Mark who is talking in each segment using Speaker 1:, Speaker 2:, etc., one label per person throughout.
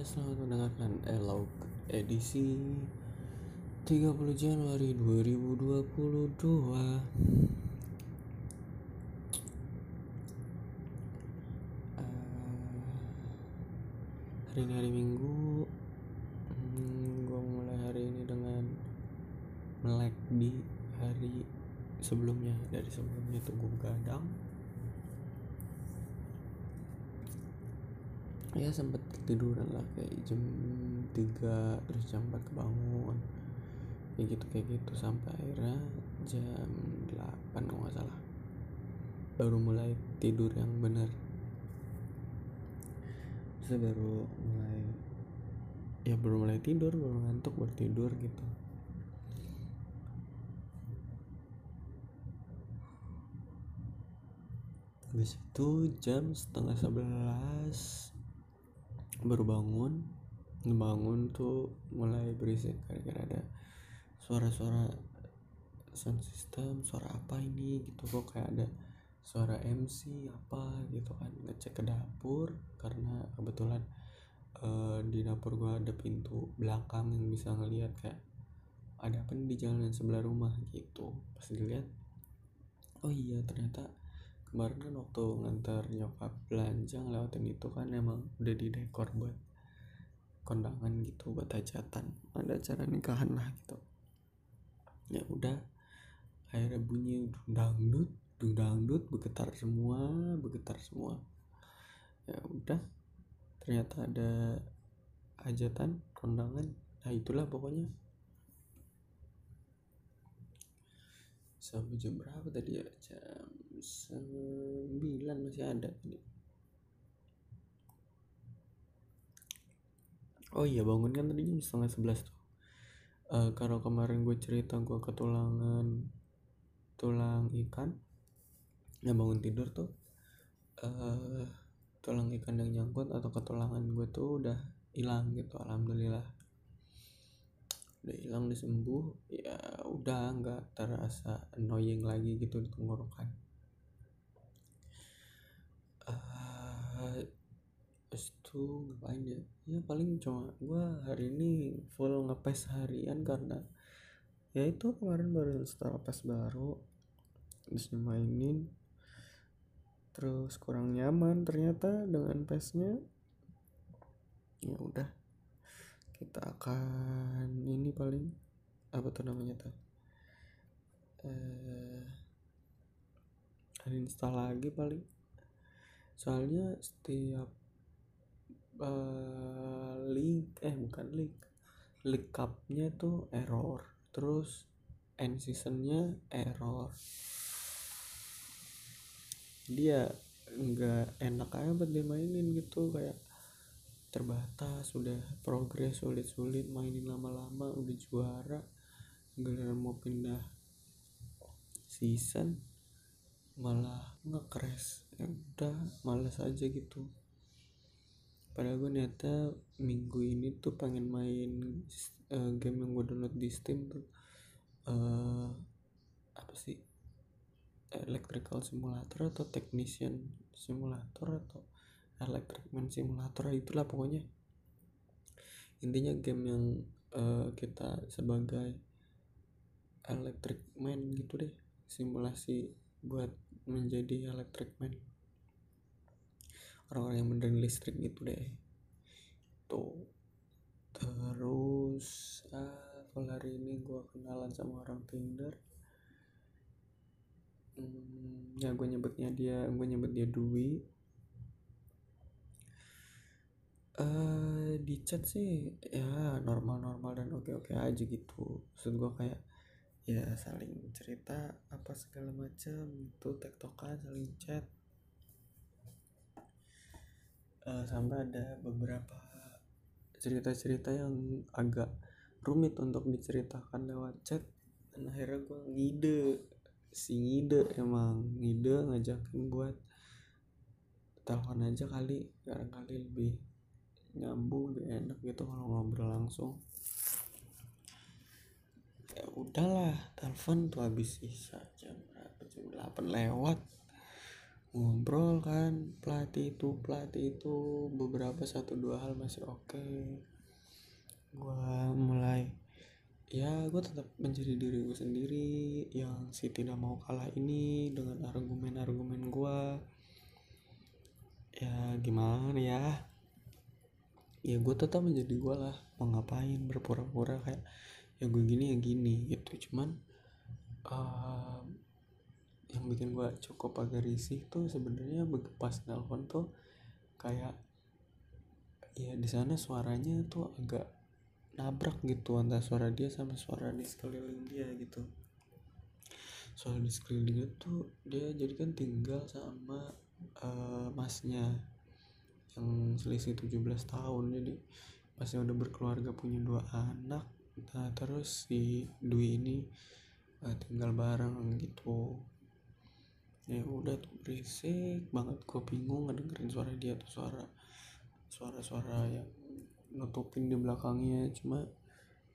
Speaker 1: Selamat mendengarkan Elog edisi 30 Januari 2022 Eh, Hari ini hari Minggu hmm, Gue mulai hari ini dengan melek di hari sebelumnya. Dari sebelumnya tuh gue begadang ya sempet ketiduran lah kayak jam 3 terus jam 4 kebangun. Kayak gitu kayak gitu sampai akhirnya jam 8 kalau nggak salah. Baru mulai tidur yang bener saya baru mulai ya baru mulai tidur baru ngantuk baru tidur gitu. Habis itu jam setengah sebelas baru bangun bangun tuh mulai berisik kayak ada suara-suara sound system suara apa ini gitu kok kayak ada suara MC apa gitu kan. Ngecek ke dapur karena kebetulan eh, di dapur gua ada pintu belakang yang bisa ngelihat kayak ada apa nih di jalan sebelah rumah gitu. Pas dilihat oh iya ternyata kemarin kan waktu ngantar nyokap belanja ngelewatin itu kan emang udah di dekor buat kondangan gitu buat hajatan. Ada acara nikahan lah gitu. Ya udah akhirnya bunyi dangdut dangdut bergetar semua bergetar semua. Ya udah ternyata ada hajatan kondangan nah itulah pokoknya. Sampai jam berapa tadi ya? Jam 9 masih ada oh iya bangun kan tadi jam setengah sebelas tuh. Eh kalau kemarin gue cerita gue ketulangan tulang ikan. Yang bangun tidur tuh eh tulang ikan yang nyangkut atau ketulangan gue tuh udah hilang gitu alhamdulillah. Udah hilang udah sembuh ya udah nggak terasa annoying lagi gitu di tenggorokan eh Terus itu ngapain ya? Ya paling cuma gua hari ini full ngepes harian karena ya itu kemarin baru install PES baru terus mainin terus kurang nyaman ternyata dengan PES-nya. Ya udah kita akan ini paling apa tuh namanya tuh? Eh uninstall lagi paling. Soalnya setiap eh link eh bukan link. Link cupnya tuh error. Terus end seasonnya error. Dia nggak enak aja buat dimainin gitu kayak terbatas udah progres sulit-sulit mainin lama-lama udah juara giliran mau pindah season malah nge-crash. Ya udah malas aja gitu padahal gue niatnya minggu ini tuh pengen main eh, game yang gue download di Steam tuh eh apa sih? Electrical simulator atau technician simulator atau electric man simulator itulah pokoknya. Intinya game yang eh, kita sebagai electric man gitu deh simulasi buat menjadi electric man orang-orang yang benerin listrik gitu deh. Tuh. Terus ah, kalau hari ini gue kenalan sama orang Tinder? Hmm, ya gue nyebutnya dia gue nyebut dia Dwi. Eh di chat sih ya normal-normal dan oke-oke aja gitu. Maksud gue kayak ya saling cerita apa segala macam itu tektokan saling chat Eh, sampai ada beberapa cerita-cerita yang agak rumit untuk diceritakan lewat chat. Dan akhirnya gue ngide si ngide emang ngide ngajakin buat telepon aja kali barangkali lebih nyambung lebih enak gitu kalau ngobrol langsung. Ya udahlah telepon tuh habis sisa jam berapa? Jam 8 lewat ngobrol kan pelatih itu pelatih itu beberapa satu dua hal masih oke. Okay. gue mulai ya gue tetap menjadi diri gue sendiri yang si tidak mau kalah ini dengan argumen-argumen gue ya gimana ya? Ya gue tetap menjadi gue lah mau ngapain berpura-pura kayak ya gue gini ya gini gitu. Cuman uh, yang bikin gue cukup agak risih tuh sebenarnya pas nelpon tuh kayak ya di sana suaranya tuh agak nabrak gitu antara suara dia sama suara di sekeliling dia gitu. Suara di sekeliling itu dia jadi kan tinggal sama uh, masnya yang selisih 17 tahun. Jadi masnya udah berkeluarga punya dua anak. Nah terus si Dwi ini uh, tinggal bareng gitu ya udah tuh berisik banget. Gue bingung ngedengerin suara dia tuh suara suara-suara yang nutupin di belakangnya. Cuma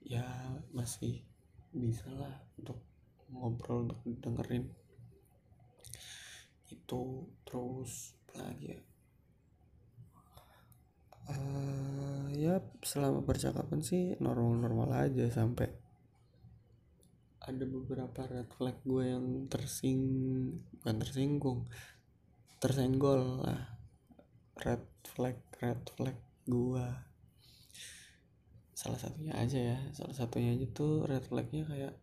Speaker 1: ya masih bisa lah untuk ngobrol untuk dengerin. Itu terus lagi ya? Uh, ya selama percakapan sih normal-normal aja sampai ada beberapa red flag gue yang tersing bukan tersinggung tersenggol lah. Red flag red flag gue salah satunya aja ya salah satunya aja tuh red flagnya kayak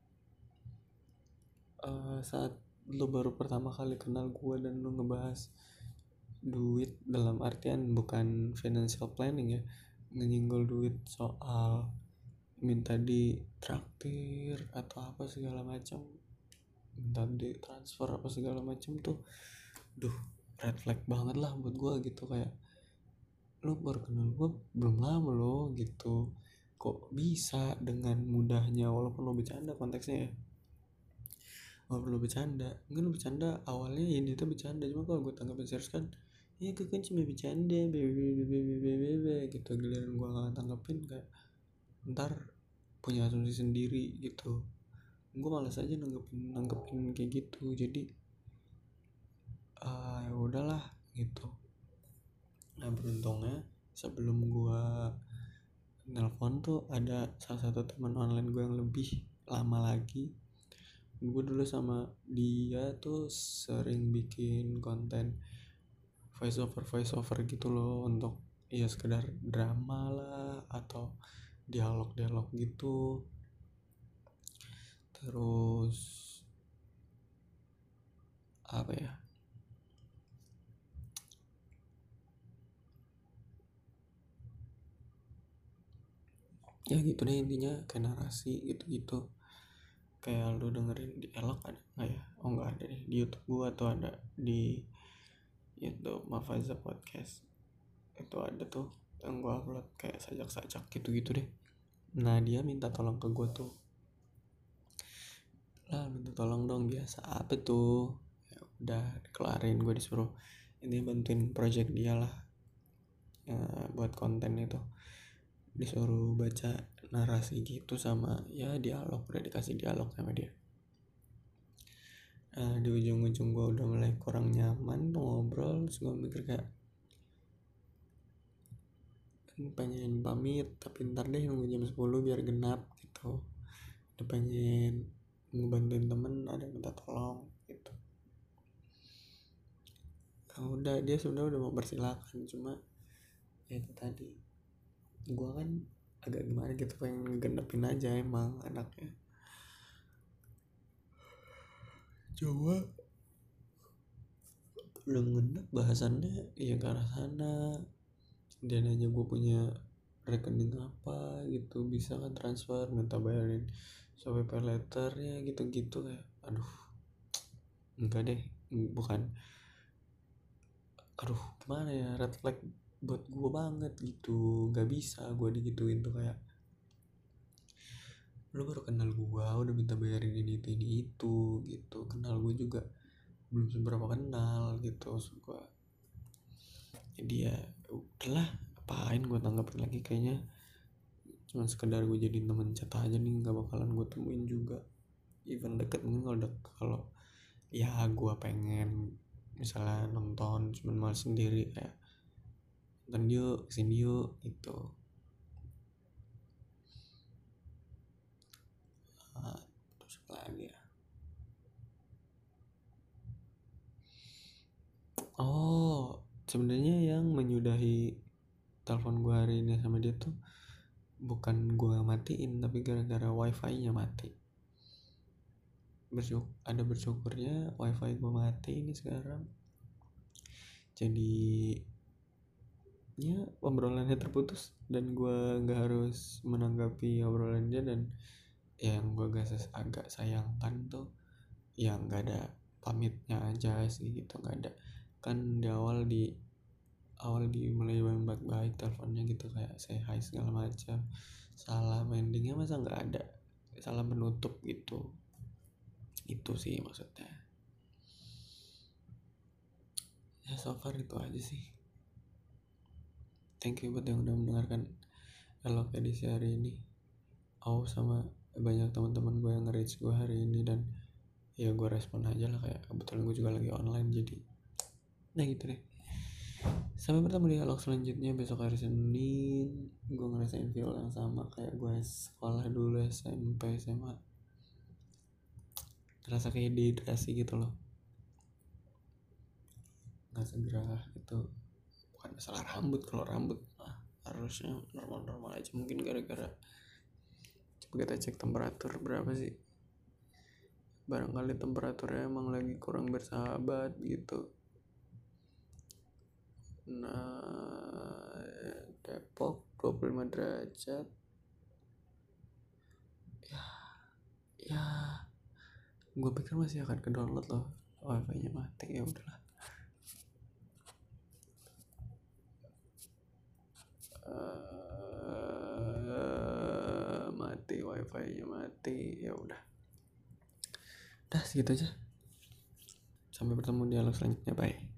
Speaker 1: uh, saat lo baru pertama kali kenal gue dan lo ngebahas duit dalam artian bukan financial planning ya nyenggol duit soal minta di traktir atau apa segala macam minta di transfer apa segala macam tuh duh red flag banget lah buat gue gitu. Kayak lo baru kenal gue belum lama lo gitu. Kok bisa dengan mudahnya? Walaupun lo bercanda konteksnya ya. Walaupun lo bercanda. Mungkin lo bercanda awalnya ini tuh bercanda. Cuma kalau gue tanggapin serius kan ya gue kan cuma bercanda. Bebe bebe bebe bebe gitu. Giliran gue gak tanggapin kayak ntar punya asumsi sendiri gitu. Gue malas aja nanggepin nanggepin kayak gitu. Jadi uh, ya udahlah gitu. Nah beruntungnya sebelum gue nelpon tuh ada salah satu teman online gue yang lebih lama lagi. Gue dulu sama dia tuh sering bikin konten voice over voice over gitu loh untuk ya sekedar drama lah atau dialog-dialog gitu. Terus apa ya? Ya gitu deh intinya kayak narasi gitu-gitu. Kayak lu dengerin di elok ada nggak ya? Oh nggak ada deh. Di YouTube gua atau ada. Di YouTube Mafaza Podcast. Itu ada tuh yang gue upload kayak sajak-sajak gitu-gitu deh. Nah dia minta tolong ke gue tuh. Lah minta tolong dong biasa apa tuh? Ya udah kelarin gue disuruh ini bantuin project dia lah. Ya, buat konten itu. Disuruh baca narasi gitu sama ya dialog udah dikasih dialog sama dia. Nah, di ujung-ujung gue udah mulai kurang nyaman ngobrol terus gue mikir kayak pengen pamit tapi ntar deh nunggu jam 10 biar genap gitu. Udah pengen ngebantuin temen ada minta tolong gitu. Nah, udah dia sudah udah mau bersilakan cuma ya itu tadi. Gua kan agak gimana gitu pengen genepin aja emang anaknya. Coba belum genep bahasannya ya ke arah sana dia nanya gue punya rekening apa gitu bisa kan transfer minta bayarin sampai pay letter ya gitu-gitu kayak aduh enggak deh bukan. Aduh gimana ya red flag buat gue banget gitu. Nggak bisa gue digituin tuh kayak lu baru kenal gue udah minta bayarin ini itu ini itu gitu. Kenal gue juga belum seberapa kenal gitu gue jadi ya udahlah apain gue tanggapin lagi kayaknya. Cuma sekedar gue jadi temen chat aja nih nggak bakalan gue temuin juga. Even deket mungkin kalau deket kalau ya gue pengen misalnya nonton cuman malas sendiri kayak nonton yuk ke sini yuk itu uh, terus apa lagi ya oh sebenarnya yang menyudahi telepon gue hari ini sama dia tuh bukan gue matiin tapi gara-gara wifi nya mati. Bersyukur ada bersyukurnya wifi gue mati ini sekarang. Jadi ya obrolannya terputus dan gue nggak harus menanggapi obrolan dia dan yang gue agak, agak sayangkan tuh yang nggak ada pamitnya aja sih gitu nggak ada kan di awal di awal di mulai baik-baik teleponnya gitu kayak saya hai segala macam. Salam endingnya masa nggak ada salam penutup gitu. Itu sih maksudnya. Ya so far itu aja sih. Thank you buat yang udah mendengarkan elok edisi hari ini. Oh sama banyak teman-teman gue yang nge gue hari ini dan ya gue respon aja lah kayak kebetulan gue juga lagi online jadi nah gitu deh. Sampai bertemu di dialog selanjutnya. Besok hari Senin gue ngerasain feel yang sama kayak gue sekolah dulu SMP SMA terasa kayak dehidrasi gitu loh. Nggak segera itu bukan masalah rambut kalau rambut harusnya normal-normal aja mungkin gara-gara coba kita cek temperatur berapa sih. Barangkali temperaturnya emang lagi kurang bersahabat gitu nah Depok 25 derajat. Ya ya. Gue pikir masih akan ke download loh wifi nya mati. Ya udahlah. Uh, mati wifi nya mati. Ya udah. Dah segitu aja. Sampai bertemu di dialog selanjutnya. Bye